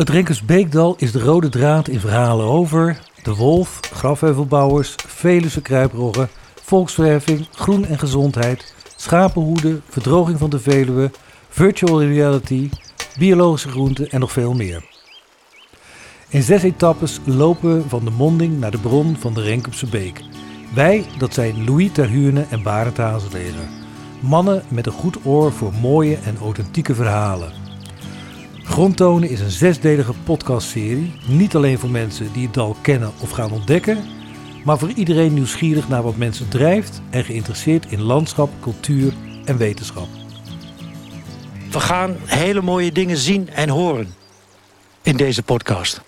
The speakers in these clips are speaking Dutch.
Het Renkersbeekdal is de rode draad in verhalen over de wolf, grafheuvelbouwers, Veluwe kruiproggen, volksverheffing, groen en gezondheid, schapenhoeden, verdroging van de Veluwe, virtual reality, biologische groenten en nog veel meer. In zes etappes lopen we van de monding naar de bron van de Renkopse Beek. Wij, dat zijn Louis Terhuurne en Barend Hazelegen. Mannen met een goed oor voor mooie en authentieke verhalen. Grondtonen is een zesdelige podcastserie. Niet alleen voor mensen die het dal kennen of gaan ontdekken, maar voor iedereen nieuwsgierig naar wat mensen drijft en geïnteresseerd in landschap, cultuur en wetenschap. We gaan hele mooie dingen zien en horen in deze podcast.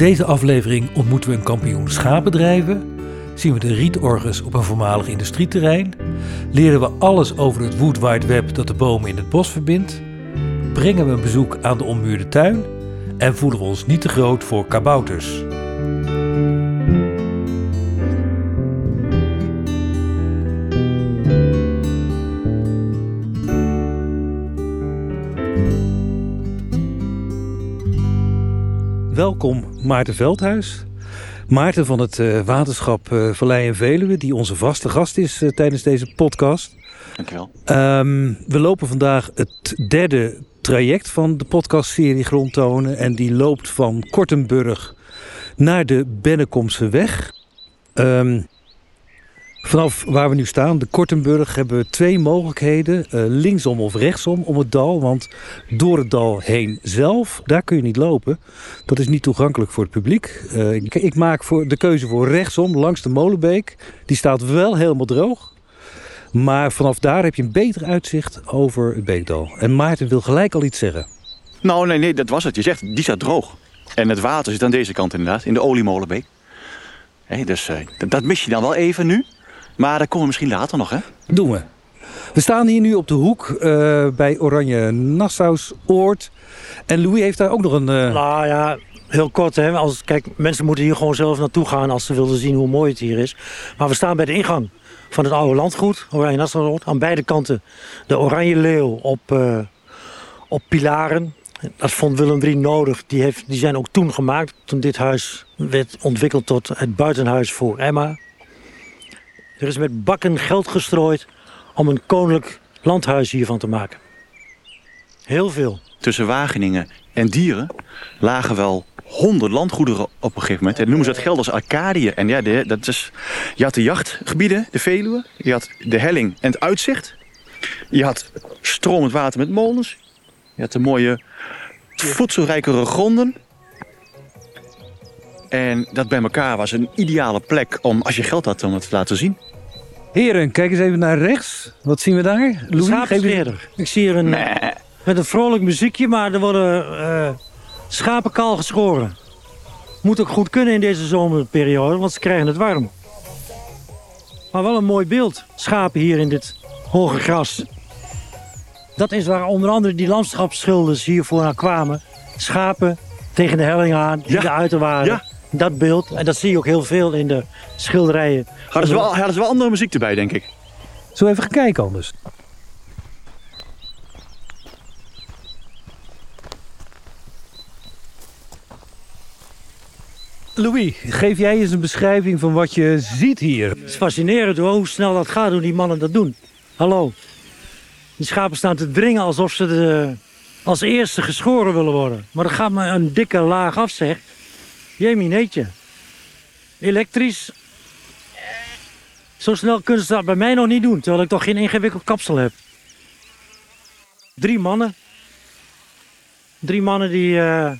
Deze aflevering ontmoeten we een kampioen schapendrijven, zien we de rietorgers op een voormalig industrieterrein, leren we alles over het Wood Wide Web dat de bomen in het bos verbindt, brengen we een bezoek aan de ommuurde tuin en voelen we ons niet te groot voor kabouters. Welkom Maarten Veldhuis. Maarten van het uh, waterschap uh, Vallei en Veluwe, die onze vaste gast is uh, tijdens deze podcast. Dankjewel. Um, we lopen vandaag het derde traject van de podcastserie Grondtonen. En die loopt van Kortenburg naar de Bennekomse weg. Um, Vanaf waar we nu staan, de Kortenburg, hebben we twee mogelijkheden. Uh, linksom of rechtsom om het dal. Want door het dal heen zelf, daar kun je niet lopen. Dat is niet toegankelijk voor het publiek. Uh, ik, maak voor de keuze voor rechtsom langs de Molenbeek. Die staat wel helemaal droog. Maar vanaf daar heb je een beter uitzicht over het beekdal. En Maarten wil gelijk al iets zeggen. Nou, nee, nee, dat was het. Je zegt, die staat droog. En het water zit aan deze kant inderdaad, in de oliemolenbeek. Hey, dus uh, dat mis je dan wel even nu. Maar dat komen we misschien later nog, hè? Doen we. We staan hier nu op de hoek uh, bij Oranje Nassausoord. En Louis heeft daar ook nog een... Uh... Nou ja, heel kort. Hè. Als, kijk, mensen moeten hier gewoon zelf naartoe gaan als ze willen zien hoe mooi het hier is. Maar we staan bij de ingang van het oude landgoed, Oranje Nassausoord. Aan beide kanten de Oranje Leeuw op, uh, op pilaren. Dat vond Willem III nodig. Die, heeft, die zijn ook toen gemaakt, toen dit huis werd ontwikkeld tot het buitenhuis voor Emma. Er is met bakken geld gestrooid om een koninklijk landhuis hiervan te maken. Heel veel. Tussen Wageningen en Dieren lagen wel honderd landgoederen op een gegeven moment. En noemen ze dat geld als Arcadië. En ja, de, dat is, je had de jachtgebieden, de Veluwe. Je had de helling en het uitzicht. Je had stromend water met molens. Je had de mooie voedselrijkere gronden. En dat bij elkaar was een ideale plek om, als je geld had, om het te laten zien. Heren, kijk eens even naar rechts. Wat zien we daar? Louis, geef je... Ik zie hier een, nee. met een vrolijk muziekje, maar er worden uh, schapen kaal geschoren. Moet ook goed kunnen in deze zomerperiode, want ze krijgen het warm. Maar wel een mooi beeld. Schapen hier in dit hoge gras. Dat is waar onder andere die landschapsschilders hiervoor naar kwamen. Schapen tegen de helling aan, ja. de uiterwaarden. Ja. Dat beeld, en dat zie je ook heel veel in de schilderijen. Hadden ze wel, hadden ze wel andere muziek erbij, denk ik. Zo even gaan kijken anders. Louis, geef jij eens een beschrijving van wat je ziet hier. Het is fascinerend hoor, hoe snel dat gaat, hoe die mannen dat doen. Hallo. Die schapen staan te dringen alsof ze de, als eerste geschoren willen worden. Maar dat gaat me een dikke laag af, zeg. Jemineetje. Elektrisch. Zo snel kunnen ze dat bij mij nog niet doen, terwijl ik toch geen ingewikkeld kapsel heb. Drie mannen. Drie mannen die uh,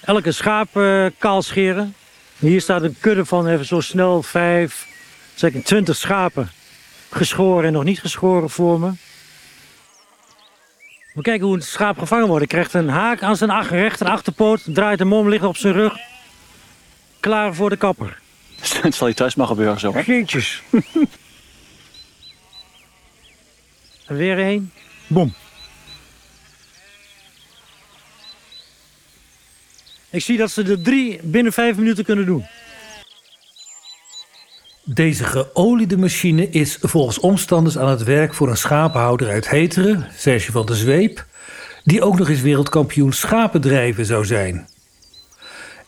elke schaap uh, kaal scheren. Hier staat een kudde van even zo snel vijf, zeker twintig schapen. Geschoren en nog niet geschoren voor me. We kijken hoe een schaap gevangen wordt. Hij krijgt een haak aan zijn rechter achterpoot, draait de mom, ligt op zijn rug. Klaar voor de kapper. Het zal je thuis maar gebeuren zo. Geetjes. En weer één. Boom. Ik zie dat ze er drie binnen vijf minuten kunnen doen. Deze geoliede machine is volgens omstanders aan het werk voor een schapenhouder uit Heteren, Serge van der Zweep, die ook nog eens wereldkampioen schapendrijven zou zijn.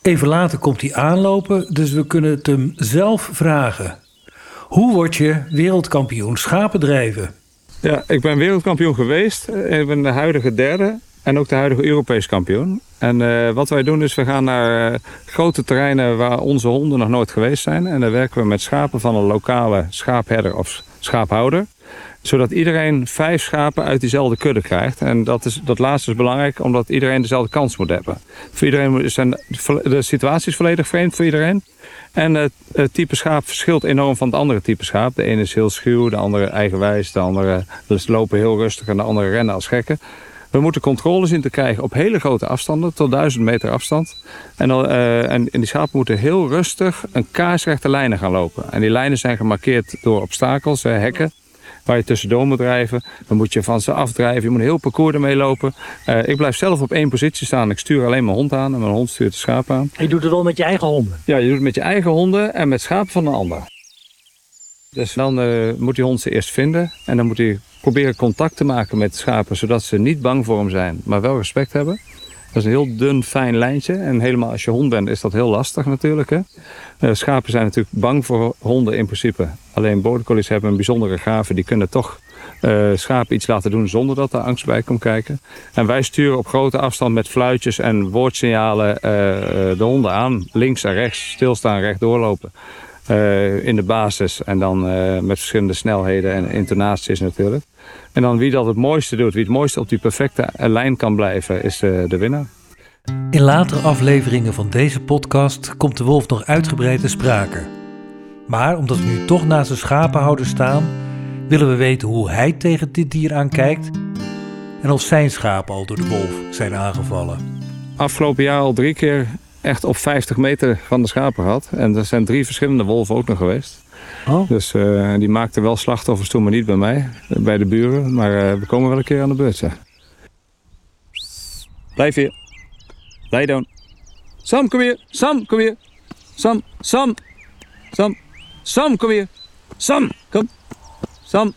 Even later komt hij aanlopen, dus we kunnen het hem zelf vragen. Hoe word je wereldkampioen schapendrijven? Ja, ik ben wereldkampioen geweest. Ik ben de huidige derde en ook de huidige Europees kampioen. En uh, wat wij doen is, we gaan naar uh, grote terreinen waar onze honden nog nooit geweest zijn. En dan werken we met schapen van een lokale schaapherder of schaaphouder. Zodat iedereen vijf schapen uit diezelfde kudde krijgt. En dat, is, dat laatste is belangrijk, omdat iedereen dezelfde kans moet hebben. Voor iedereen zijn de situatie is volledig vreemd voor iedereen. En het, type schaap verschilt enorm van het andere type schaap. De ene is heel schuw, de andere eigenwijs, de andere lopen heel rustig en de andere rennen als gekken. We moeten controles in te krijgen op hele grote afstanden, tot 1000 meter afstand. En, uh, en, die schapen moeten heel rustig een kaarsrechte lijnen gaan lopen. En die lijnen zijn gemarkeerd door obstakels, hekken waar je tussendoor moet drijven. Dan moet je van ze afdrijven. Je moet een heel parcours ermee lopen. Uh, ik blijf zelf op één positie staan. Ik stuur alleen mijn hond aan en mijn hond stuurt de schaap aan. En je doet het wel met je eigen honden? Ja, je doet het met je eigen honden en met schapen van een ander. Dus dan uh, moet die hond ze eerst vinden en dan moet hij proberen contact te maken met schapen, zodat ze niet bang voor hem zijn, maar wel respect hebben. Dat is een heel dun, fijn lijntje. En helemaal als je hond bent, is dat heel lastig natuurlijk. Hè? Uh, schapen zijn natuurlijk bang voor honden in principe. Alleen border hebben een bijzondere gave. Die kunnen toch uh, schapen iets laten doen zonder dat er angst bij komt kijken. En wij sturen op grote afstand met fluitjes en woordsignalen uh, de honden aan. Links en rechts, stilstaan, recht doorlopen. Uh, in de basis en dan uh, met verschillende snelheden en intonaties natuurlijk. En dan wie dat het mooiste doet, wie het mooiste op die perfecte lijn kan blijven, is de, de winnaar. In latere afleveringen van deze podcast komt de wolf nog uitgebreid te sprake. Maar omdat we nu toch naast de schapenhouder staan, willen we weten hoe hij tegen dit dier aankijkt en of zijn schapen al door de wolf zijn aangevallen. Afgelopen jaar al drie keer echt op 50 meter van de schapen gehad. En er zijn drie verschillende wolven ook nog geweest. Oh. Dus uh, die maakten wel slachtoffers toen, maar niet bij mij, bij de buren. Maar uh, we komen wel een keer aan de beurt, zeg. Blijf hier. Lay down. Sam, kom hier. Sam, kom hier. Sam, Sam. Sam. Sam, kom hier. Sam, kom. Sam.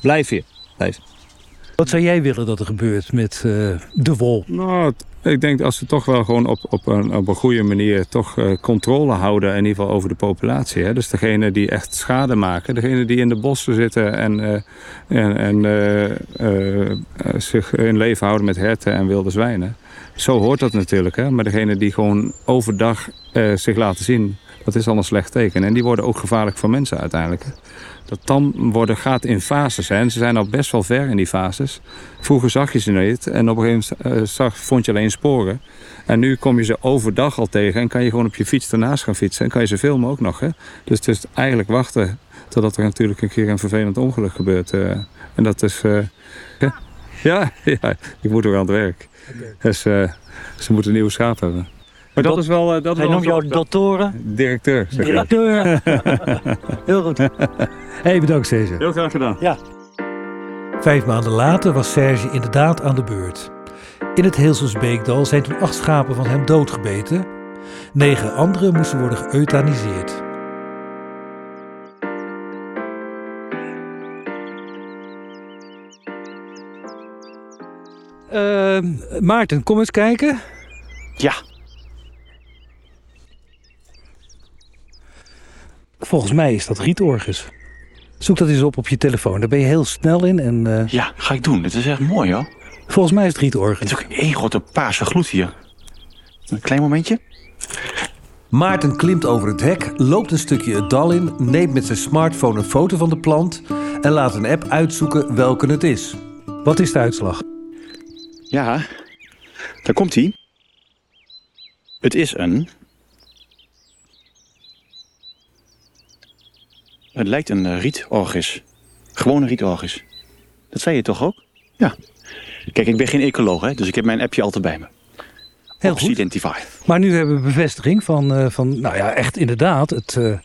Blijf hier. Blijf. Wat zou jij willen dat er gebeurt met uh, de wol? Nou, ik denk dat ze toch wel gewoon op, op, een, op een goede manier toch uh, controle houden, in ieder geval over de populatie. Hè? Dus degene die echt schade maken, degene die in de bossen zitten en, uh, en, en uh, zich in leven houden met herten en wilde zwijnen. Zo hoort dat natuurlijk. Hè? Maar degene die gewoon overdag zich laten zien, dat is al een slecht teken. En die worden ook gevaarlijk voor mensen uiteindelijk. Dat tam worden gaat in fases. Hè. En ze zijn al best wel ver in die fases. Vroeger zag je ze niet. En op een gegeven moment uh, zag, vond je alleen sporen. En nu kom je ze overdag al tegen. En kan je gewoon op je fiets ernaast gaan fietsen. En kan je ze filmen ook nog. Hè. Dus het is eigenlijk wachten totdat er natuurlijk een keer een vervelend ongeluk gebeurt. Uh, en dat is... Uh, ja, ja, ik moet weer aan het werk. Dus ze moeten een nieuwe schaap hebben. Maar dat, is wel. Uh, dat Hij noemt jou doktoren? Directeur. Zeg Directeur. Heel goed. Hey, bedankt Serge. Heel graag gedaan. Ja. Vijf maanden later was Serge inderdaad aan de beurt. In het Heelselsbeekdal zijn toen acht schapen van hem doodgebeten. Negen andere moesten worden geëuthaniseerd. Uh, Maarten, kom eens kijken. Ja. Volgens mij is dat Rietorgus. Zoek dat eens op op je telefoon. Daar ben je heel snel in. En, uh... Ja, ga ik doen. Het is echt mooi hoor. Volgens mij is het Rietorgus. Het is ook één grote paarse gloed hier. Een klein momentje. Maarten klimt over het hek, loopt een stukje het dal in, neemt met zijn smartphone een foto van de plant en laat een app uitzoeken welke het is. Wat is de uitslag? Ja, daar komt hij. Het is een Het lijkt een uh, rietorgis. Gewoon een rietorgis. Dat zei je toch ook? Ja. Kijk, ik ben geen ecoloog, hè, dus ik heb mijn appje altijd bij me. Heel goed. Identify. Maar nu hebben we bevestiging van, eh, van nou ja, echt inderdaad, het, eh,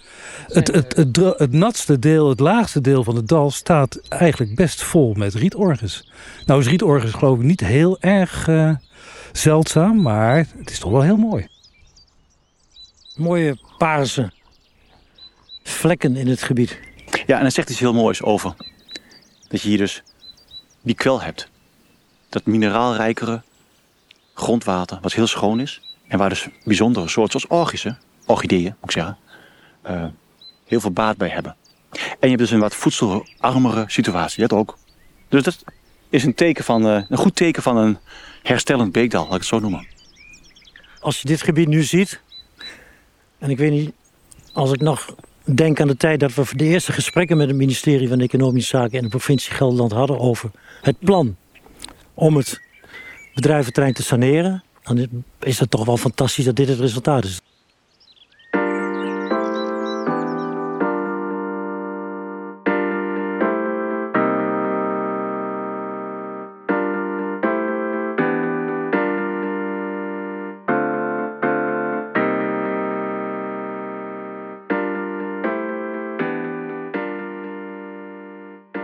het, het, het, het natste deel, het laagste deel van het dal staat eigenlijk best vol met rietorgens. Nou is rietorgens geloof ik niet heel erg eh, zeldzaam, maar het is toch wel heel mooi. Mooie paarse vlekken in het gebied. Ja, en dan zegt iets heel moois over. Dat je hier dus die kwel hebt. Dat mineraalrijkere grondwater, wat heel schoon is. En waar dus bijzondere soorten, zoals orchissen, orchideeën moet ik zeggen, eh, heel veel baat bij hebben. En je hebt dus een wat voedselarmere situatie, dat ook. Dus dat is een, teken van, eh, een goed teken van een herstellend beekdal, laat ik het zo noemen. Als je dit gebied nu ziet, en ik weet niet, als ik nog denk aan de tijd dat we de eerste gesprekken met het ministerie van Economische Zaken en de provincie Gelderland hadden over het plan om het bedrijventerrein te saneren, dan is het toch wel fantastisch dat dit het resultaat is.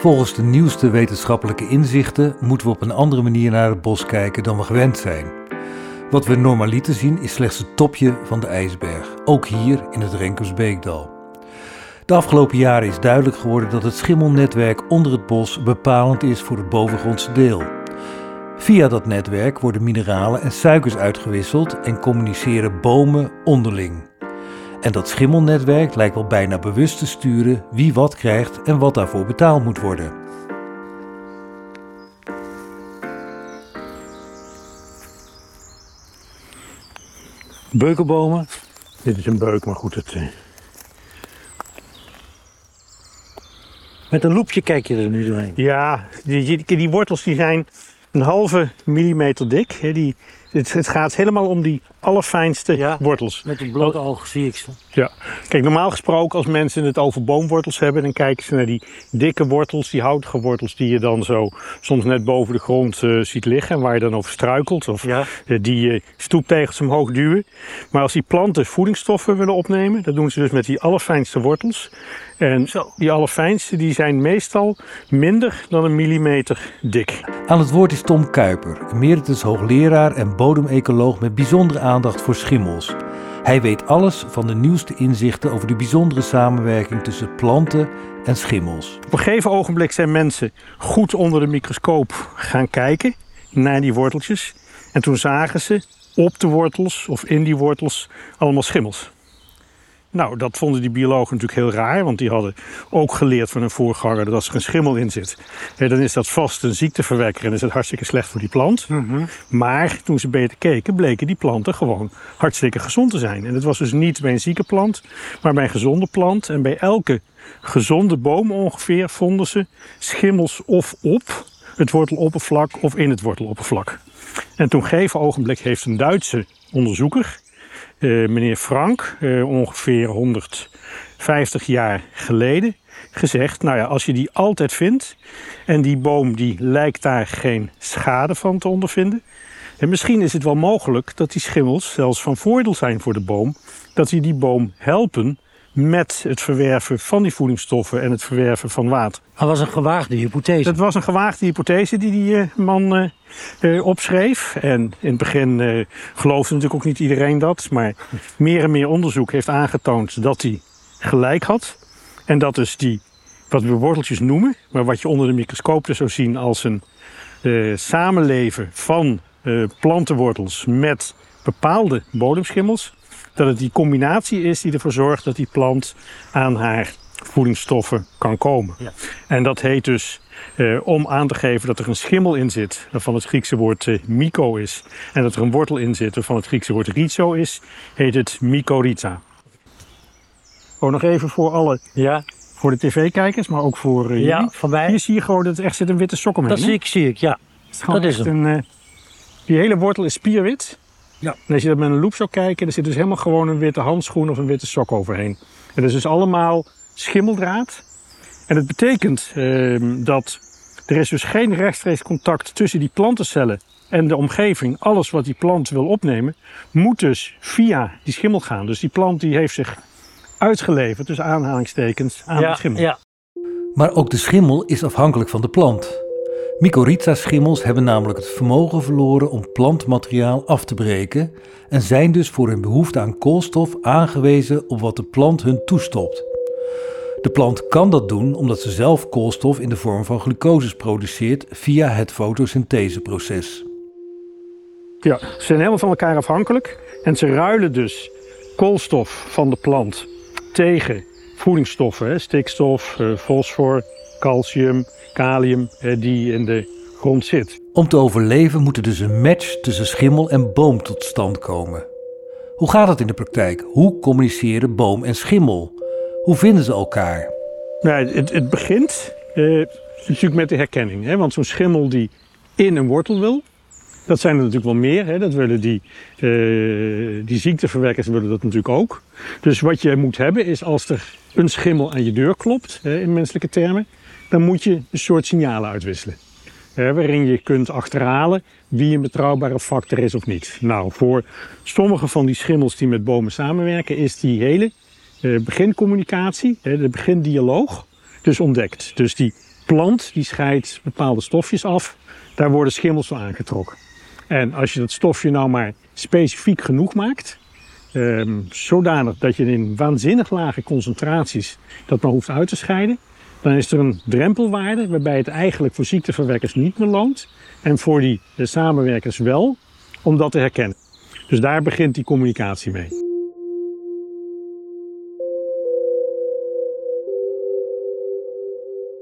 Volgens de nieuwste wetenschappelijke inzichten moeten we op een andere manier naar het bos kijken dan we gewend zijn. Wat we normaliter zien is slechts het topje van de ijsberg, ook hier in het Renkersbeekdal. De afgelopen jaren is duidelijk geworden dat het schimmelnetwerk onder het bos bepalend is voor het bovengrondse deel. Via dat netwerk worden mineralen en suikers uitgewisseld en communiceren bomen onderling. En dat schimmelnetwerk lijkt wel bijna bewust te sturen wie wat krijgt en wat daarvoor betaald moet worden. Beukenbomen, Dit is een beuk, maar goed, het, eh, met een loepje kijk je er nu doorheen. ja, die, die, wortels die zijn een halve millimeter dik. Hè, die, het, het gaat helemaal om die allerfijnste Ja. wortels. Met een blote oog zie ik ze. Ja. Kijk, normaal gesproken als mensen het over boomwortels hebben, dan kijken ze naar die dikke wortels, die houtige wortels die je dan zo soms net boven de grond eh, ziet liggen en waar je dan over struikelt. Of Ja. eh, die eh, stoeptegels omhoog duwen. Maar als die planten voedingsstoffen willen opnemen, dat doen ze dus met die allerfijnste wortels. En die allerfijnste die zijn meestal minder dan een millimeter dik. Aan het woord is Tom Kuiper, emeritus hoogleraar en bodemecoloog met bijzondere aandacht voor schimmels. Hij weet alles van de nieuwste inzichten over de bijzondere samenwerking tussen planten en schimmels. Op een gegeven ogenblik zijn mensen goed onder de microscoop gaan kijken naar die worteltjes. En toen zagen ze op de wortels of in die wortels allemaal schimmels. Nou, dat vonden die biologen natuurlijk heel raar, want die hadden ook geleerd van hun voorganger dat als er een schimmel in zit, hè, dan is dat vast een ziekteverwekker en is het hartstikke slecht voor die plant. Maar toen ze beter keken, bleken die planten gewoon hartstikke gezond te zijn. En het was dus niet bij een zieke plant, maar bij een gezonde plant. En bij elke gezonde boom ongeveer vonden ze schimmels of op het worteloppervlak of in het worteloppervlak. En toen gegeven ogenblik heeft een Duitse onderzoeker, meneer Frank, eh, ongeveer 150 jaar geleden, gezegd: Nou ja, als je die altijd vindt en die boom die lijkt daar geen schade van te ondervinden. En misschien is het wel mogelijk dat die schimmels zelfs van voordeel zijn voor de boom, dat die die boom helpen met het verwerven van die voedingsstoffen en het verwerven van water. Dat was een gewaagde hypothese. Dat was een gewaagde hypothese die die eh, man eh, eh, opschreef. En in het begin geloofde natuurlijk ook niet iedereen dat. Maar meer en meer onderzoek heeft aangetoond dat hij gelijk had. En dat dus die, wat we worteltjes noemen, maar wat je onder de microscoop dus zou zien als een samenleven van plantenwortels met bepaalde bodemschimmels. Dat het die combinatie is die ervoor zorgt dat die plant aan haar voedingsstoffen kan komen. Ja. En dat heet dus eh, om aan te geven dat er een schimmel in zit, waarvan het Griekse woord eh, myko is. En dat er een wortel in zit, waarvan het Griekse woord rhizo is, heet het mycorrhiza. Oh, nog even voor alle, Ja, voor de tv-kijkers, maar ook voor eh, ja jullie. van mij. Hier zie je gewoon dat er echt zit een witte sok omheen. Dat zie ik, zie ik, ja. Dat is hem. Een, eh, die hele wortel is spierwit. Ja. En als je dat met een loep zou kijken, er zit dus helemaal gewoon een witte handschoen of een witte sok overheen. En dat is dus allemaal schimmeldraad. En dat betekent ehm, dat er is dus geen rechtstreeks contact tussen die plantencellen en de omgeving, alles wat die plant wil opnemen, moet dus via die schimmel gaan. Dus die plant die heeft zich uitgeleverd, dus aanhalingstekens, aan de schimmel. ja. Maar ook de schimmel is afhankelijk van de plant. Mycorrhiza-schimmels hebben namelijk het vermogen verloren om plantmateriaal af te breken en zijn dus voor hun behoefte aan koolstof aangewezen op wat de plant hun toestopt. De plant kan dat doen omdat ze zelf koolstof in de vorm van glucose produceert via het fotosyntheseproces. Ja, ze zijn helemaal van elkaar afhankelijk en ze ruilen dus koolstof van de plant tegen voedingsstoffen, stikstof, eh, fosfor, calcium, kalium, die in de grond zit. Om te overleven moet er dus een match tussen schimmel en boom tot stand komen. Hoe gaat het in de praktijk? Hoe communiceren boom en schimmel? Hoe vinden ze elkaar? Nou, het, het begint eh, natuurlijk met de herkenning. Hè? Want zo'n schimmel die in een wortel wil, dat zijn er natuurlijk wel meer. Hè? Dat willen die, eh, die ziekteverwekkers willen dat natuurlijk ook. Dus wat je moet hebben is als er een schimmel aan je deur klopt, hè, in menselijke termen, dan moet je een soort signalen uitwisselen. Hè, waarin je kunt achterhalen wie een betrouwbare factor is of niet. Nou, voor sommige van die schimmels die met bomen samenwerken, is die hele eh, begincommunicatie, hè, de begindialoog, dus ontdekt. Dus die plant die scheidt bepaalde stofjes af, daar worden schimmels van aangetrokken. En als je dat stofje nou maar specifiek genoeg maakt, ehm, zodanig dat je in waanzinnig lage concentraties dat maar hoeft uit te scheiden, dan is er een drempelwaarde waarbij het eigenlijk voor ziekteverwekkers niet meer loont en voor die samenwerkers wel om dat te herkennen. Dus daar begint die communicatie mee.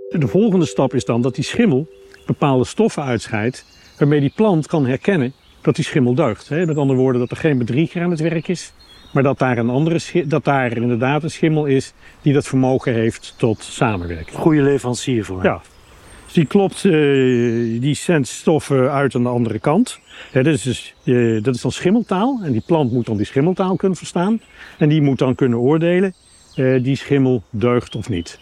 De volgende stap is dan dat die schimmel bepaalde stoffen uitscheidt waarmee die plant kan herkennen dat die schimmel deugt. Met andere woorden, dat er geen bedrieger aan het werk is, maar dat daar, een andere dat daar inderdaad een schimmel is die dat vermogen heeft tot samenwerking. Goede leverancier voor. Ja. Dus die klopt, eh, die zendt stoffen uit aan de andere kant. Dat, is dus, eh, dat is dan schimmeltaal. En die plant moet dan die schimmeltaal kunnen verstaan. En die moet dan kunnen oordelen, eh, die schimmel deugt of niet.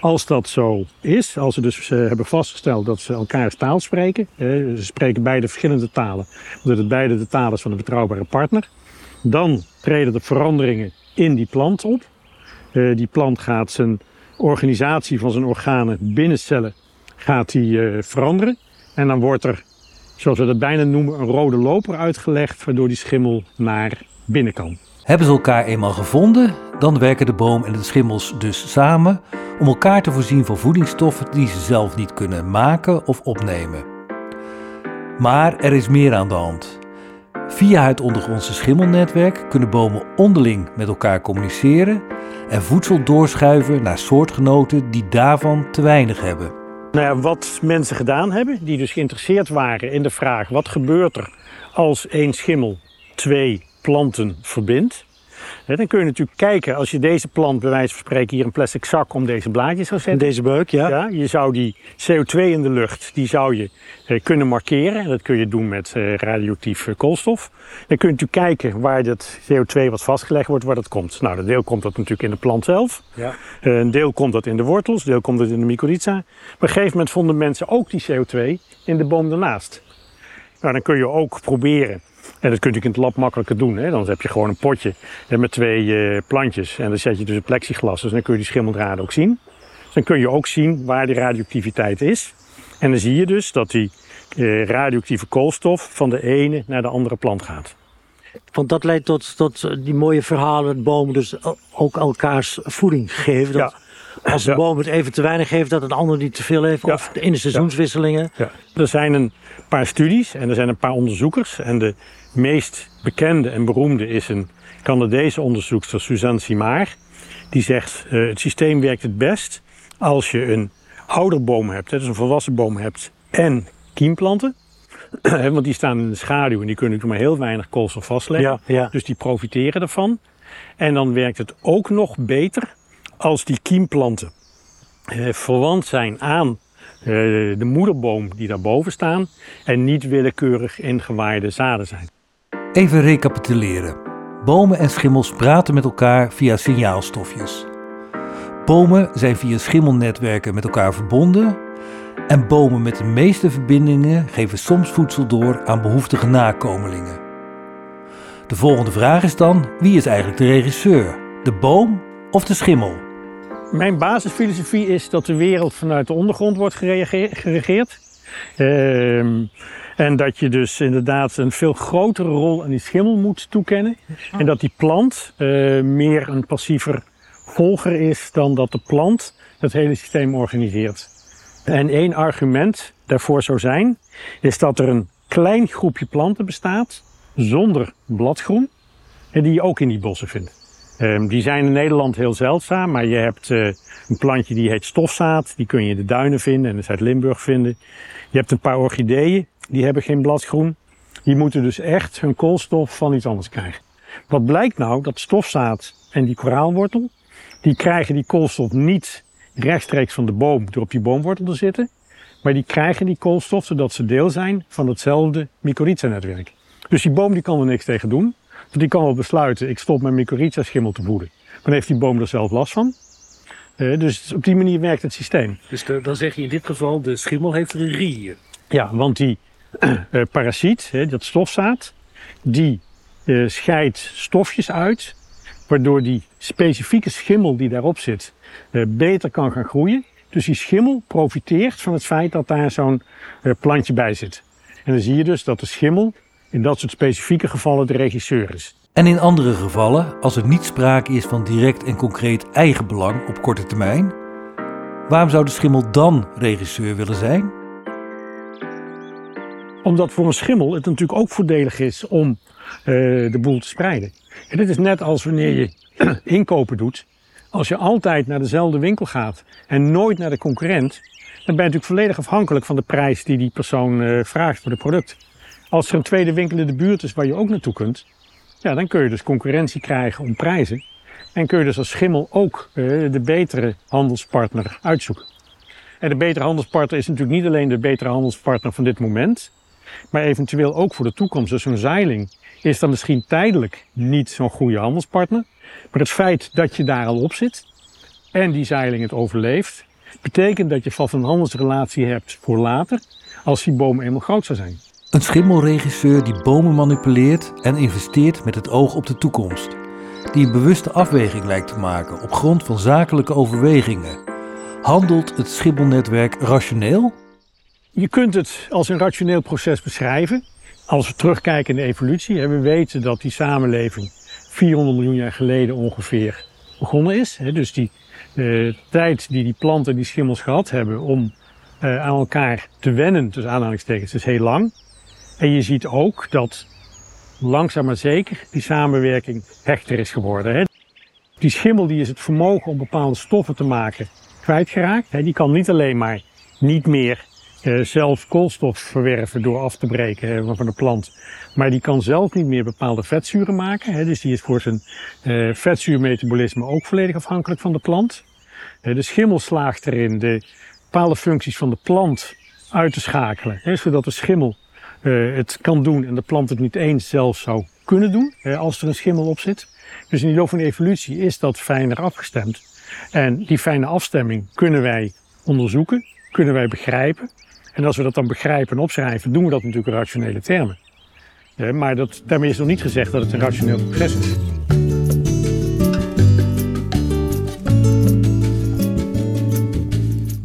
Als dat zo is, als ze dus hebben vastgesteld dat ze elkaars taal spreken, ze spreken beide verschillende talen, omdat het beide de taal is van een betrouwbare partner, dan treden er veranderingen in die plant op. Eh, die plant gaat zijn organisatie van zijn organen binnen cellen gaat die, eh, veranderen. En dan wordt er, zoals we dat bijna noemen, een rode loper uitgelegd, waardoor die schimmel naar binnen kan. Hebben ze elkaar eenmaal gevonden, dan werken de boom en de schimmels dus samen om elkaar te voorzien van voedingsstoffen die ze zelf niet kunnen maken of opnemen. Maar er is meer aan de hand. Via het ondergrondse schimmelnetwerk kunnen bomen onderling met elkaar communiceren en voedsel doorschuiven naar soortgenoten die daarvan te weinig hebben. Nou wat mensen gedaan hebben, die dus geïnteresseerd waren in de vraag wat gebeurt er als één schimmel twee planten verbindt. Dan kun je natuurlijk kijken, als je deze plant bij wijze van spreken hier een plastic zak om deze blaadjes zou zetten. deze beuk, ja. Ja, je zou die CO2 in de lucht, die zou je eh, kunnen markeren. En dat kun je doen met eh, radioactief eh, koolstof. Dan kun je natuurlijk kijken waar dat CO2 wat vastgelegd wordt, waar dat komt. Nou, een deel komt dat natuurlijk in de plant zelf. Ja. Een deel komt dat in de wortels, een deel komt dat in de mycorrhiza. Maar op een gegeven moment vonden mensen ook die CO2 in de boom daarnaast. Nou, dan kun je ook proberen. En dat kun je in het lab makkelijker doen. Hè? Dan heb je gewoon een potje met twee eh, plantjes. En dan zet je dus een plexiglas. Dus dan kun je die schimmeldraden ook zien. Dus dan kun je ook zien waar die radioactiviteit is. En dan zie je dus dat die eh, radioactieve koolstof van de ene naar de andere plant gaat. Want dat leidt tot, tot die mooie verhalen dat bomen dus ook elkaars voeding geven. Dat Als een Ja. boom het even te weinig heeft, dat een ander niet te veel heeft. Of in de seizoenswisselingen. Ja. Er zijn een paar studies en er zijn een paar onderzoekers. En de meest bekende en beroemde is een Canadese onderzoekster, Suzanne Simard. Die zegt, eh, het systeem werkt het best als je een ouderboom hebt, hè, dus een volwassen boom hebt, en kiemplanten. Want die staan in de schaduw en die kunnen natuurlijk maar heel weinig koolstof vastleggen. Ja, ja. Dus die profiteren ervan. En dan werkt het ook nog beter als die kiemplanten eh, verwant zijn aan eh, de moederboom die daarboven staan en niet willekeurig ingewaaide zaden zijn. Even recapituleren. Bomen en schimmels praten met elkaar via signaalstofjes. Bomen zijn via schimmelnetwerken met elkaar verbonden En bomen met de meeste verbindingen geven soms voedsel door aan behoeftige nakomelingen. De volgende vraag is dan: wie is eigenlijk de regisseur? De boom of de schimmel? Mijn basisfilosofie is dat de wereld vanuit de ondergrond wordt geregeerd. Ehm, en dat je dus inderdaad een veel grotere rol aan die schimmel moet toekennen. En dat die plant uh, meer een passiever volger is dan dat de plant het hele systeem organiseert. En één argument daarvoor zou zijn, is dat er een klein groepje planten bestaat zonder bladgroen. En die je ook in die bossen vindt. Um, die zijn in Nederland heel zeldzaam, maar je hebt uh, een plantje die heet stofzaad. Die kun je in de duinen vinden en in Zuid-Limburg vinden. Je hebt een paar orchideeën, die hebben geen bladgroen. Die moeten dus echt hun koolstof van iets anders krijgen. Wat blijkt nou? Dat stofzaad en die koraalwortel, die krijgen die koolstof niet rechtstreeks van de boom door op die boomwortel te zitten. Maar die krijgen die koolstof zodat ze deel zijn van hetzelfde mycorrhiza-netwerk. Dus die boom die kan er niks tegen doen. Die kan wel besluiten, ik stop mijn mycorrhiza-schimmel te voeden. Dan heeft die boom er zelf last van. Uh, dus op die manier werkt het systeem. Dus de, dan zeg je in dit geval, de schimmel heeft regie hier. Ja, want die uh, parasiet, hè, dat stofzaad, die uh, scheidt stofjes uit, waardoor die specifieke schimmel die daarop zit, beter kan gaan groeien. Dus die schimmel profiteert van het feit dat daar zo'n plantje bij zit. En dan zie je dus dat de schimmel in dat soort specifieke gevallen de regisseur is. En in andere gevallen, als er niet sprake is van direct en concreet eigenbelang op korte termijn, waarom zou de schimmel dan regisseur willen zijn? Omdat voor een schimmel het natuurlijk ook voordelig is om uh, de boel te spreiden. En dit is net als wanneer je inkopen doet. Als je altijd naar dezelfde winkel gaat en nooit naar de concurrent, dan ben je natuurlijk volledig afhankelijk van de prijs die die persoon uh, vraagt voor het product. Als er een tweede winkel in de buurt is waar je ook naartoe kunt, ja, dan kun je dus concurrentie krijgen om prijzen. En kun je dus als schimmel ook uh, de betere handelspartner uitzoeken. En de betere handelspartner is natuurlijk niet alleen de betere handelspartner van dit moment, maar eventueel ook voor de toekomst. Dus zo'n zeiling is dan misschien tijdelijk niet zo'n goede handelspartner. Maar het feit dat je daar al op zit en die zeiling het overleeft, betekent dat je vast een handelsrelatie hebt voor later, als die boom eenmaal groot zou zijn. Een schimmelregisseur die bomen manipuleert en investeert met het oog op de toekomst. Die een bewuste afweging lijkt te maken op grond van zakelijke overwegingen. Handelt het schimmelnetwerk rationeel? Je kunt het als een rationeel proces beschrijven. Als we terugkijken in de evolutie, we weten dat die samenleving 400 miljoen jaar geleden ongeveer begonnen is. Dus die de tijd die die planten, die schimmels gehad hebben om uh, aan elkaar te wennen, tussen aanhalingstekens, is heel lang. En je ziet ook dat langzaam maar zeker die samenwerking hechter is geworden. Hè. Die schimmel die is het vermogen om bepaalde stoffen te maken kwijtgeraakt. Hè. Die kan niet alleen maar niet meer uh, zelf koolstof verwerven door af te breken hè, van de plant. Maar die kan zelf niet meer bepaalde vetzuren maken. Hè. Dus die is voor zijn uh, vetzuurmetabolisme ook volledig afhankelijk van de plant. De schimmel slaagt erin de bepaalde functies van de plant uit te schakelen. Hè, zodat de schimmel uh, het kan doen en de plant het niet eens zelf zou kunnen doen uh, als er een schimmel op zit. Dus in de loop van de evolutie is dat fijner afgestemd. En die fijne afstemming kunnen wij onderzoeken, kunnen wij begrijpen. En als we dat dan begrijpen en opschrijven, doen we dat natuurlijk in rationele termen. Uh, maar dat, daarmee is nog niet gezegd dat het een rationeel proces is.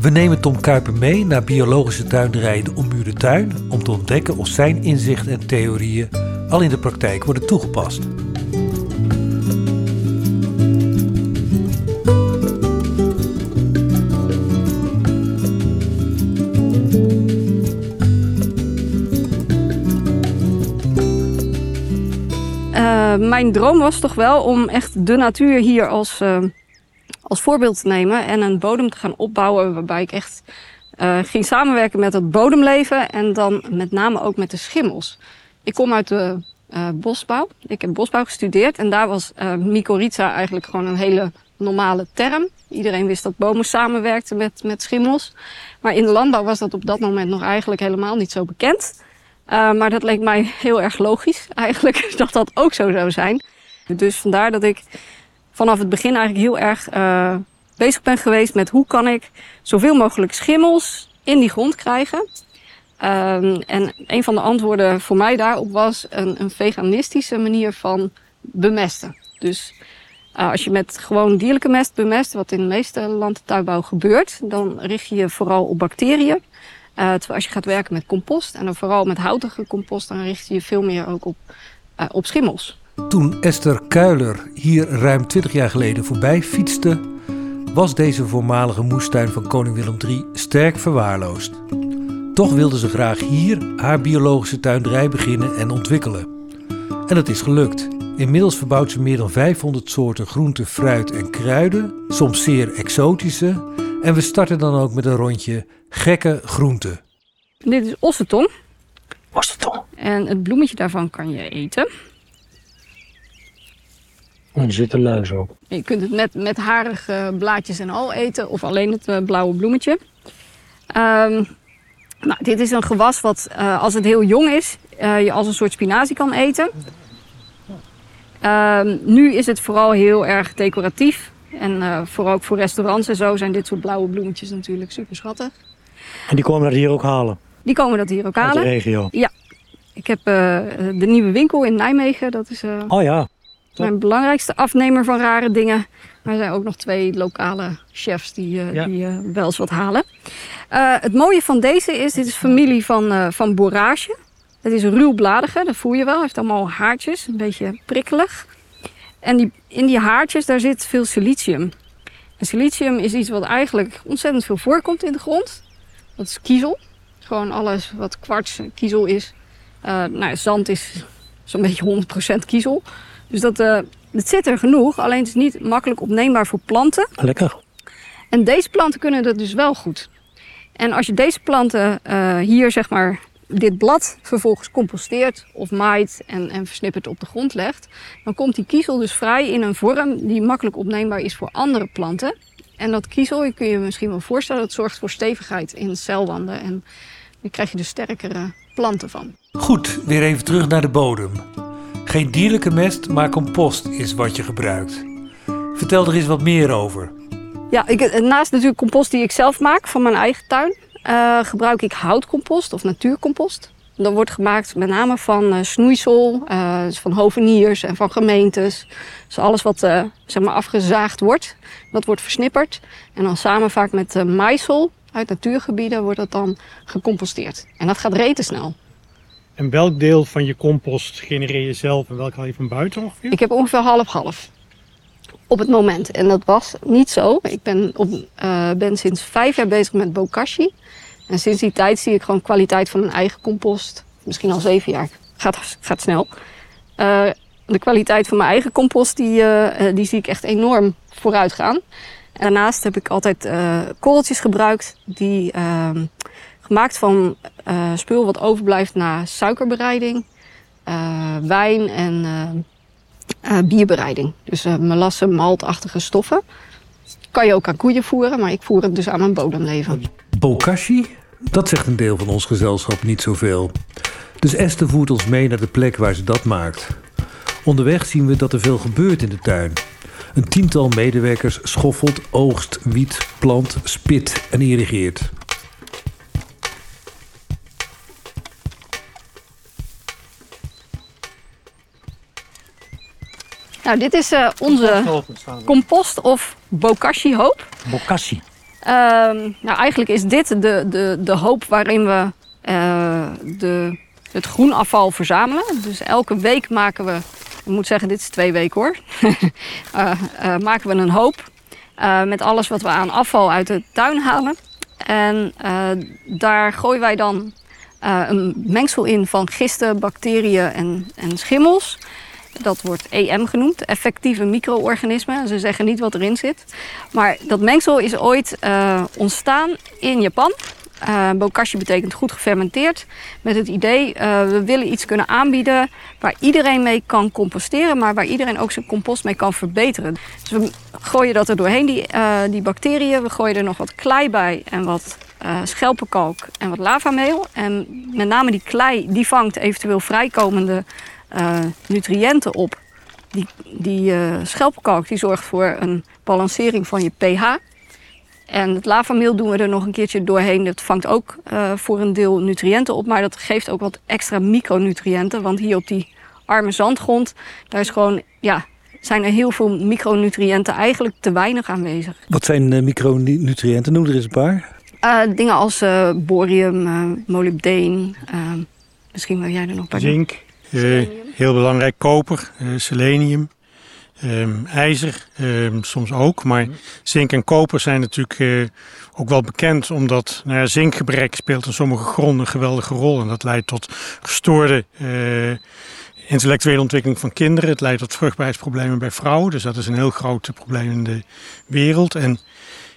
We nemen Tom Kuiper mee naar biologische tuinderij De Ommuurde Tuin om te ontdekken of zijn inzichten en theorieën al in de praktijk worden toegepast. Uh, mijn droom was toch wel om echt de natuur hier als uh, als voorbeeld te nemen en een bodem te gaan opbouwen waarbij ik echt uh, ging samenwerken met het bodemleven en dan met name ook met de schimmels. Ik kom uit de uh, bosbouw. Ik heb bosbouw gestudeerd en daar was uh, mycorrhiza eigenlijk gewoon een hele normale term. Iedereen wist dat bomen samenwerkten met, met schimmels. Maar in de landbouw was dat op dat moment nog eigenlijk helemaal niet zo bekend. Maar dat leek mij heel erg logisch eigenlijk dat dat ook zo zou zijn. Dus vandaar dat ik vanaf het begin eigenlijk heel erg uh, bezig ben geweest met hoe kan ik zoveel mogelijk schimmels in die grond krijgen. Ehm, en een van de antwoorden voor mij daarop was een, een veganistische manier van bemesten. Dus uh, als je met gewoon dierlijke mest bemest, wat in de meeste landtuinbouw gebeurt, dan richt je je vooral op bacteriën. Uh, terwijl als je gaat werken met compost en dan vooral met houtige compost, dan richt je je veel meer ook op, op schimmels. Toen Esther Kuiler hier ruim 20 jaar geleden voorbij fietste, was deze voormalige moestuin van koning Willem III sterk verwaarloosd. Toch wilde ze graag hier haar biologische tuinderij beginnen en ontwikkelen. En dat is gelukt. Inmiddels verbouwt ze meer dan 500 soorten groenten, fruit en kruiden, soms zeer exotische. En we starten dan ook met een rondje gekke groenten. Dit is ossetong. Ossetong. En het bloemetje daarvan kan je eten. En er zit een luis op. Je kunt het met, met harige blaadjes en al eten of alleen het uh, blauwe bloemetje. Um, nou, dit is een gewas wat uh, als het heel jong is, uh, je als een soort spinazie kan eten. Uh, nu is het vooral heel erg decoratief. En uh, vooral ook voor restaurants en zo zijn dit soort blauwe bloemetjes natuurlijk super schattig. En die komen dat hier ook halen? Die komen dat hier ook Uit halen. de regio? Ja. Ik heb de nieuwe winkel in Nijmegen. Dat is oh ja. Mijn belangrijkste afnemer van rare dingen. Maar er zijn ook nog twee lokale chefs die, uh, Ja. die uh, wel eens wat halen. Uh, het mooie van deze is, dit is familie van, van borage. Het is ruwbladige, dat voel je wel. Heeft allemaal haartjes, een beetje prikkelig. En die, in die haartjes daar zit veel silicium. En silicium is iets wat eigenlijk ontzettend veel voorkomt in de grond. Dat is kiezel. Gewoon alles wat kwarts kiezel is. Nou, zand is zo'n beetje 100% kiezel. Dus dat, uh, het zit er genoeg, alleen het is niet makkelijk opneembaar voor planten. Lekker. En deze planten kunnen dat dus wel goed. En als je deze planten uh, hier, zeg maar, dit blad vervolgens composteert of maait en, en versnippert op de grond legt, dan komt die kiezel dus vrij in een vorm die makkelijk opneembaar is voor andere planten. En dat kiezel, je kun je je misschien wel voorstellen, dat zorgt voor stevigheid in de celwanden. En daar krijg je dus sterkere planten van. Goed, weer even terug naar de bodem. Geen dierlijke mest, maar compost is wat je gebruikt. Vertel er eens wat meer over. Ja, ik, naast natuurlijk compost die ik zelf maak van mijn eigen tuin, uh, gebruik ik houtcompost of natuurcompost. Dat wordt gemaakt met name van uh, snoeisel, uh, van hoveniers en van gemeentes. Dus alles wat zeg maar afgezaagd wordt, dat wordt versnipperd. En dan samen vaak met maïsel uit natuurgebieden wordt dat dan gecomposteerd. En dat gaat rete snel. En welk deel van je compost genereer je zelf en welk haal je van buiten ongeveer? Ik heb ongeveer half-half op het moment. En dat was niet zo. Ik ben, op, uh, ben sinds vijf jaar bezig met bokashi. En sinds die tijd zie ik gewoon kwaliteit van mijn eigen compost. Misschien al zeven jaar. Gaat, gaat snel. Uh, de kwaliteit van mijn eigen compost, die, uh, die zie ik echt enorm vooruit gaan. Daarnaast heb ik altijd korreltjes gebruikt die ehm, gemaakt van spul wat overblijft na suikerbereiding, wijn en uh, bierbereiding. Dus melassen, maltachtige stoffen. Kan je ook aan koeien voeren, maar ik voer het dus aan mijn bodemleven. Bokashi? Dat zegt een deel van ons gezelschap niet zoveel. Dus Esther voert ons mee naar de plek waar ze dat maakt. Onderweg zien we dat er veel gebeurt in de tuin. Een tiental medewerkers schoffelt, oogst, wiet, plant, spit en irrigeert. Nou, dit is uh, onze compost of bokashi hoop. Bokashi. Uh, nou, eigenlijk is dit de, de, de hoop waarin we uh, de, het groenafval verzamelen. Dus elke week maken we, ik moet zeggen, dit is twee weken hoor. uh, maken we een hoop met alles wat we aan afval uit de tuin halen. En daar gooien wij dan een mengsel in van gisten, bacteriën en, en schimmels. Dat wordt EM genoemd, effectieve micro-organismen. Ze zeggen niet wat erin zit. Maar dat mengsel is ooit uh, ontstaan in Japan. Uh, bokashi betekent goed gefermenteerd. Met het idee, uh, we willen iets kunnen aanbieden waar iedereen mee kan composteren, maar waar iedereen ook zijn compost mee kan verbeteren. Dus we gooien dat er doorheen, die, die bacteriën. We gooien er nog wat klei bij en wat schelpenkalk en wat lavameel. En met name die klei, die vangt eventueel vrijkomende uh, nutriënten op. Die, die uh, schelpenkalk die zorgt voor een balancering van je pH. En het lavameel doen we er nog een keertje doorheen. Dat vangt ook uh, voor een deel nutriënten op, maar dat geeft ook wat extra micronutriënten. Want hier op die arme zandgrond, daar is gewoon, ja, zijn er heel veel micronutriënten eigenlijk te weinig aanwezig. Wat zijn uh, micronutriënten? Noem er eens een paar. Uh, dingen als uh, borium, molybdeen, misschien wil jij er nog bij. Zink, heel belangrijk, koper, selenium. Um, ijzer, um, soms ook. Maar zink en koper zijn natuurlijk uh, ook wel bekend, omdat nou ja, zinkgebrek speelt in sommige gronden een geweldige rol. En dat leidt tot gestoorde intellectuele ontwikkeling van kinderen. Het leidt tot vruchtbaarheidsproblemen bij vrouwen. Dus dat is een heel groot probleem in de wereld. En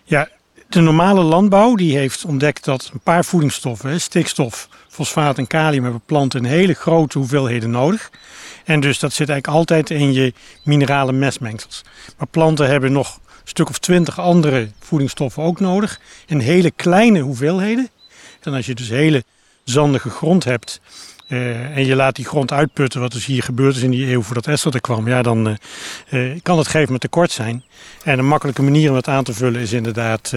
ja, de normale landbouw die heeft ontdekt dat een paar voedingsstoffen, stikstof, fosfaat en kalium, hebben planten in hele grote hoeveelheden nodig. En dus dat zit eigenlijk altijd in je minerale mestmengsels. Maar planten hebben nog een stuk of twintig andere voedingsstoffen ook nodig. In hele kleine hoeveelheden. En als je dus hele zandige grond hebt. Uh, en je laat die grond uitputten, wat dus hier gebeurd is in die eeuw voordat Esther er kwam, ja, dan uh, uh, kan het gegeven moment tekort zijn. En een makkelijke manier om het aan te vullen is inderdaad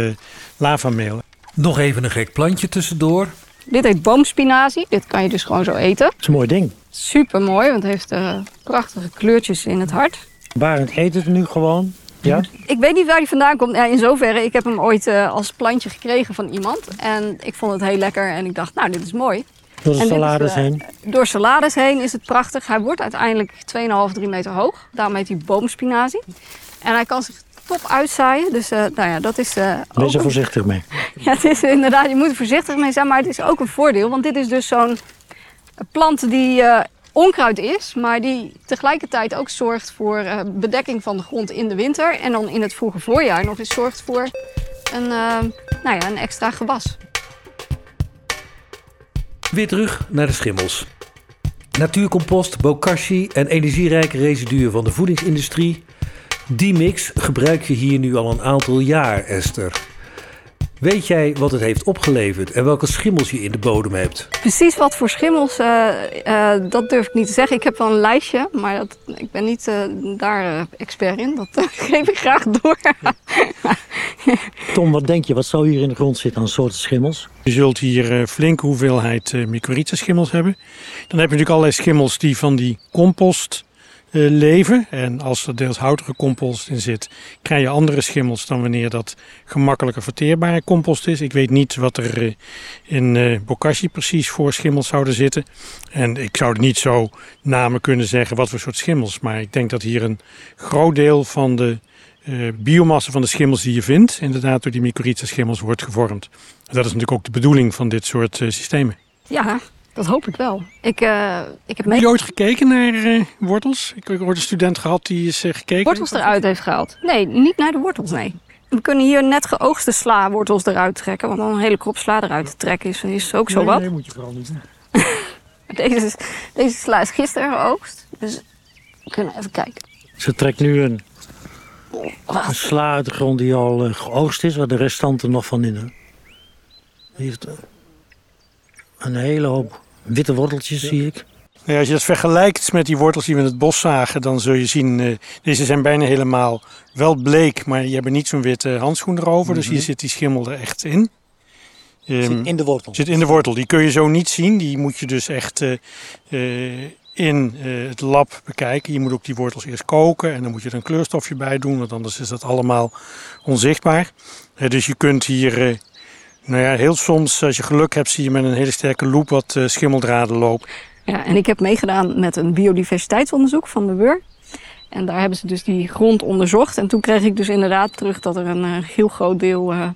lavameel. Nog even een gek plantje tussendoor. Dit heet boomspinazie. Dit kan je dus gewoon zo eten. Dat is een mooi ding. Super mooi, want het heeft uh, prachtige kleurtjes in het hart. Barend eet het nu gewoon. Ja? Ik weet niet waar hij vandaan komt. Ja, in zoverre, ik heb hem ooit uh, als plantje gekregen van iemand. En ik vond het heel lekker en ik dacht, nou, dit is mooi. Door de salades is, uh, heen? Door salades heen is het prachtig. Hij wordt uiteindelijk 2,5, 3 meter hoog. Daarom heet hij boomspinazie. En hij kan zich top uitzaaien. Dus uh, nou ja, dat is. Uh, Wees er voorzichtig mee. Ja, het is inderdaad, je moet er voorzichtig mee zijn. Maar het is ook een voordeel. Want dit is dus zo'n plant die uh, onkruid is, maar die tegelijkertijd ook zorgt voor bedekking van de grond in de winter. En dan in het vroege voorjaar nog eens zorgt voor een, nou ja, een extra gewas. Weer terug naar de schimmels. Natuurcompost, bokashi en energierijke residuen van de voedingsindustrie die mix gebruik je hier nu al een aantal jaar, Esther. Weet jij wat het heeft opgeleverd en welke schimmels je in de bodem hebt? Precies wat voor schimmels, uh, uh, dat durf ik niet te zeggen. Ik heb wel een lijstje, maar dat, ik ben niet uh, daar expert in. Dat geef ik graag door. Tom, wat denk je? Wat zou hier in de grond zitten aan soorten schimmels? Je zult hier flinke hoeveelheid mycorrhiza schimmels hebben. Dan heb je natuurlijk allerlei schimmels die van die compost eh, leven. En als er deels houtige compost in zit, krijg je andere schimmels dan wanneer dat gemakkelijker verteerbare compost is. Ik weet niet wat er eh, in uh, bokashi precies voor schimmels zouden zitten. En ik zou niet zo namen kunnen zeggen wat voor soort schimmels. Maar ik denk dat hier een groot deel van de uh, biomassa van de schimmels die je vindt, inderdaad door die mycorrhiza schimmels wordt gevormd. Dat is natuurlijk ook de bedoeling van dit soort systemen. Ja, dat hoop ik wel. Ik, uh, ik heb, heb je ooit gekeken naar uh, wortels? Ik heb ooit een student gehad die is uh, gekeken. Wortels eruit heeft gehaald? Nee, niet naar de wortels, nee. We kunnen hier net geoogste sla wortels eruit trekken. Want dan een hele krop sla eruit te trekken is, is ook zo nee, wat. Nee, moet je vooral niet doen. deze, is, deze sla is gisteren geoogst. Dus we kunnen even kijken. Ze trekt nu een, een sla uit de grond die al geoogst is. Waar de restanten nog van in. Die heeft een hele hoop witte worteltjes ja. zie ik. Ja, als je dat vergelijkt met die wortels die we in het bos zagen, dan zul je zien, uh, deze zijn bijna helemaal wel bleek, maar je hebt niet zo'n witte handschoen erover. Mm -hmm. Dus hier zit die schimmel er echt in. Um, zit in de wortel? Zit in de wortel. Die kun je zo niet zien. Die moet je dus echt uh, uh, in het lab bekijken. Je moet ook die wortels eerst koken en dan moet je er een kleurstofje bij doen, want anders is dat allemaal onzichtbaar. dus je kunt hier nou ja, heel soms, als je geluk hebt, zie je met een hele sterke loop wat uh, schimmeldraden lopen. Ja, en ik heb meegedaan met een biodiversiteitsonderzoek van de WUR. En daar hebben ze dus die grond onderzocht. En toen kreeg ik dus inderdaad terug dat er een uh, heel groot deel uh,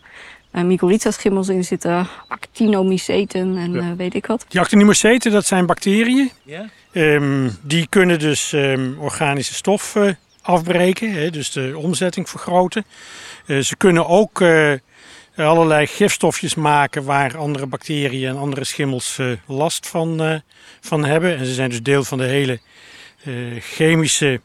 mycorrhiza-schimmels in zitten. Actinomyceten en ja. weet ik wat. Die actinomyceten, dat zijn bacteriën. Ja? Um, die kunnen dus um, organische stof afbreken. Hè, dus de omzetting vergroten. ze kunnen ook allerlei gifstofjes maken waar andere bacteriën en andere schimmels uh, last van, uh, van hebben. En ze zijn dus deel van de hele uh, chemische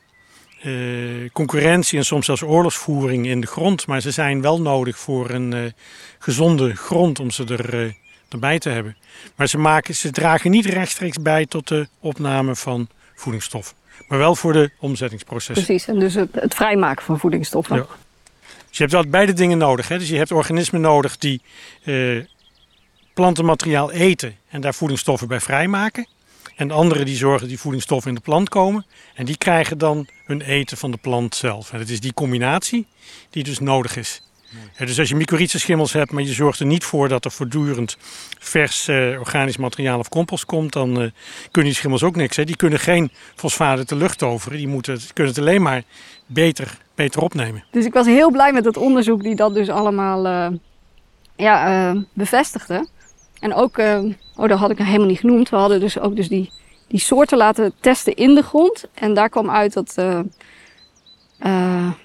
concurrentie en soms zelfs oorlogsvoering in de grond. Maar ze zijn wel nodig voor een gezonde grond om ze er, erbij te hebben. Maar ze, maken, ze dragen niet rechtstreeks bij tot de opname van voedingsstoffen. Maar wel voor de omzettingsprocessen. Precies, en dus het, het vrijmaken van voedingsstoffen. Ja. Dus je hebt altijd beide dingen nodig. Hè? Dus je hebt organismen nodig die eh, plantenmateriaal eten en daar voedingsstoffen bij vrijmaken. En andere die zorgen dat die voedingsstoffen in de plant komen. En die krijgen dan hun eten van de plant zelf. En het is die combinatie die dus nodig is. Ja, dus als je mycorrhizaschimmels hebt, maar je zorgt er niet voor dat er voortdurend vers eh, organisch materiaal of compost komt, dan eh, kunnen die schimmels ook niks. Hè. Die kunnen geen fosfaat uit de lucht toveren. Die moeten, kunnen het alleen maar beter, beter opnemen. Dus ik was heel blij met het onderzoek die dat dus allemaal eh, ja, eh, bevestigde. En ook, eh, oh dat had ik helemaal niet genoemd, we hadden dus ook dus die, die soorten laten testen in de grond. En daar kwam uit dat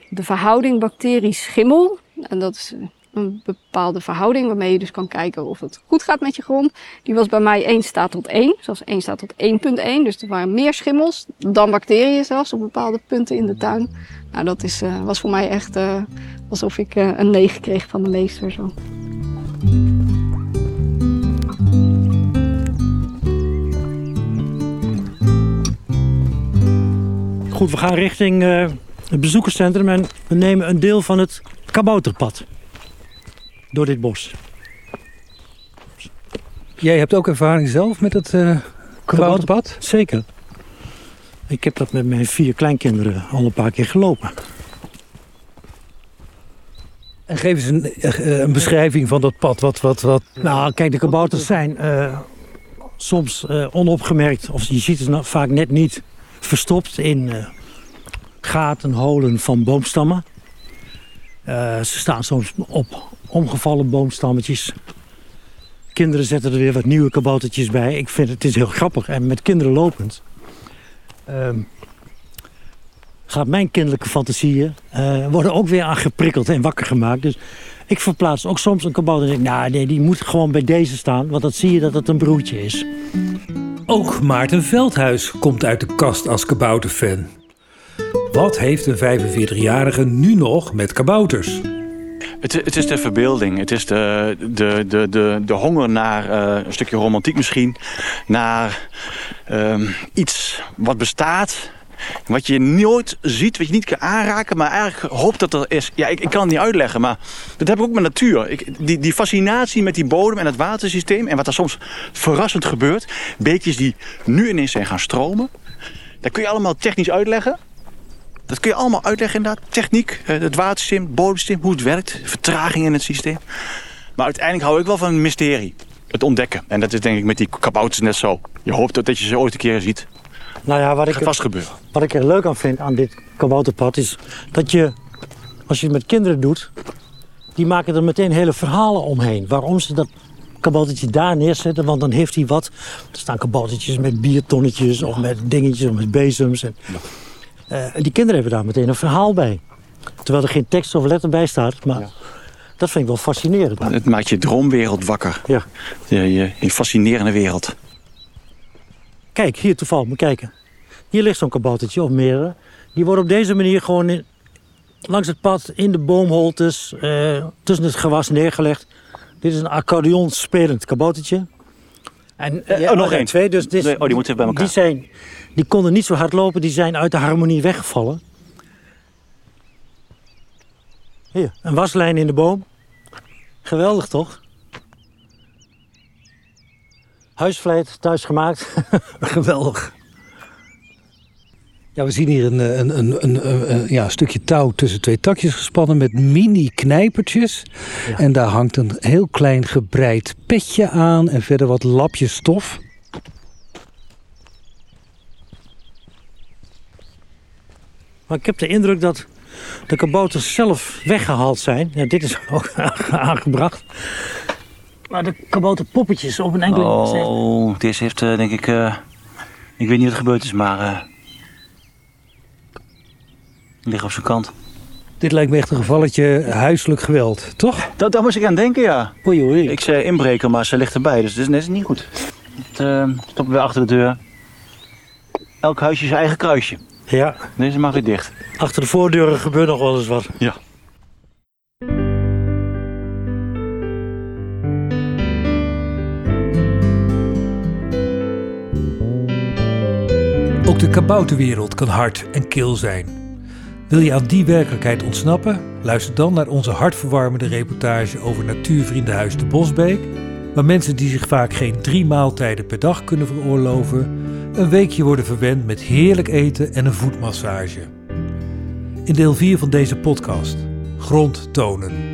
de verhouding bacterie-schimmel, en dat is een bepaalde verhouding waarmee je dus kan kijken of het goed gaat met je grond. Die was bij mij 1 staat tot 1, zoals 1 staat tot 1.1. Dus er waren meer schimmels dan bacteriën zelfs op bepaalde punten in de tuin. Nou, dat is, eh, was voor mij echt eh, alsof ik eh, een 9 kreeg van de meester. Zo. Goed, we gaan richting het bezoekerscentrum en we nemen een deel van het kabouterpad. Door dit bos. Jij hebt ook ervaring zelf met het eh kabouterpad? Zeker. Ik heb dat met mijn vier kleinkinderen al een paar keer gelopen. En geef eens een, eh, een beschrijving van dat pad. Wat, wat, wat. Nou, kijk, de kabouters zijn eh, soms eh, onopgemerkt, of je ziet ze nou vaak net niet, verstopt in eh, gaten, holen van boomstammen. Eh, ze staan soms op omgevallen boomstammetjes. Kinderen zetten er weer wat nieuwe kaboutertjes bij. Ik vind het is heel grappig. En met kinderen lopend ehm, gaat mijn kinderlijke fantasieën eh, worden ook weer aangeprikkeld en wakker gemaakt. Dus ik verplaats ook soms een kabouter en denk, nou nee, die moet gewoon bij deze staan. Want dan zie je dat het een broertje is. Ook Maarten Veldhuis komt uit de kast als kabouterfan. Wat heeft een 45-jarige nu nog met kabouters? Het, het is de verbeelding. Het is de, de, de, de, de honger naar eh, een stukje romantiek misschien. Naar ehm, iets wat bestaat. Wat je nooit ziet, wat je niet kan aanraken, maar eigenlijk hoopt dat er is. Ja, ik, ik kan het niet uitleggen, maar dat heb ik ook met natuur. Die, die fascinatie met die bodem en het watersysteem en wat er soms verrassend gebeurt. Beekjes die nu ineens zijn gaan stromen. Dat kun je allemaal technisch uitleggen. Dat kun je allemaal uitleggen inderdaad. Techniek, eh, het watersysteem, het bodemsysteem, hoe het werkt. Vertraging in het systeem. Maar uiteindelijk hou ik wel van een mysterie. Het ontdekken. En dat is denk ik met die kabouters net zo. Je hoopt dat, dat je ze ooit een keer ziet. Nou ja, wat ik, gaat vast gebeuren. wat ik er leuk aan vind aan dit kabouterpad is dat je, als je het met kinderen doet, die maken er meteen hele verhalen omheen. Waarom ze dat kaboutertje daar neerzetten, want dan heeft hij wat. Er staan kaboutertjes met biertonnetjes of met dingetjes of met bezems. En, eh, en die kinderen hebben daar meteen een verhaal bij. Terwijl er geen tekst of letter bij staat, maar dat vind ik wel fascinerend. Het maakt je droomwereld wakker. Ja. Je, je, fascinerende wereld. Kijk, hier toevallig, moet kijken. Hier ligt zo'n kaboutertje of meerdere. Die worden op deze manier gewoon in- langs het pad, in de boomholtes, eh, tussen het gewas neergelegd. Dit is een accordeon spelend kaboutertje. En, oh, nog er één. Twee, dus dit, Nee, oh, die moeten bij elkaar. Die, zijn, die konden niet zo hard lopen, die zijn uit de harmonie weggevallen. Hier, een waslijn in de boom. Geweldig toch? Huisvleit, thuis gemaakt. Geweldig. Ja, we zien hier een, een, een, een, een- een- ja, stukje touw tussen twee takjes gespannen met mini-knijpertjes. En daar hangt een heel klein gebreid petje aan en verder wat lapjes stof. Maar ik heb de indruk dat de kabouters zelf weggehaald zijn. Ja, dit is ook aangebracht. Maar de kabouterpoppetjes op een enkele... Oh, deze heeft eh, denk ik... eh, ik weet niet wat er gebeurd is, maar... eh liggen op zijn kant. Dit lijkt me echt een gevalletje huiselijk geweld, toch? Dat, daar moest ik aan denken, ja. Oei, oei. Ik zei inbreken, maar ze ligt erbij, dus dit is net niet goed. Het eh, stoppen we achter de deur. Elk huisje zijn eigen kruisje. Ja, Deze mag weer dicht. achter de voordeuren gebeurt nog wel eens wat. Ja. Ook de kabouterwereld kan hard en kil zijn. Wil je aan die werkelijkheid ontsnappen? Luister dan naar onze hartverwarmende reportage over Natuurvriendenhuis de Bosbeek, waar mensen die zich vaak geen drie maaltijden per dag kunnen veroorloven, een weekje worden verwend met heerlijk eten en een voetmassage. In deel 4 van deze podcast, Grond tonen.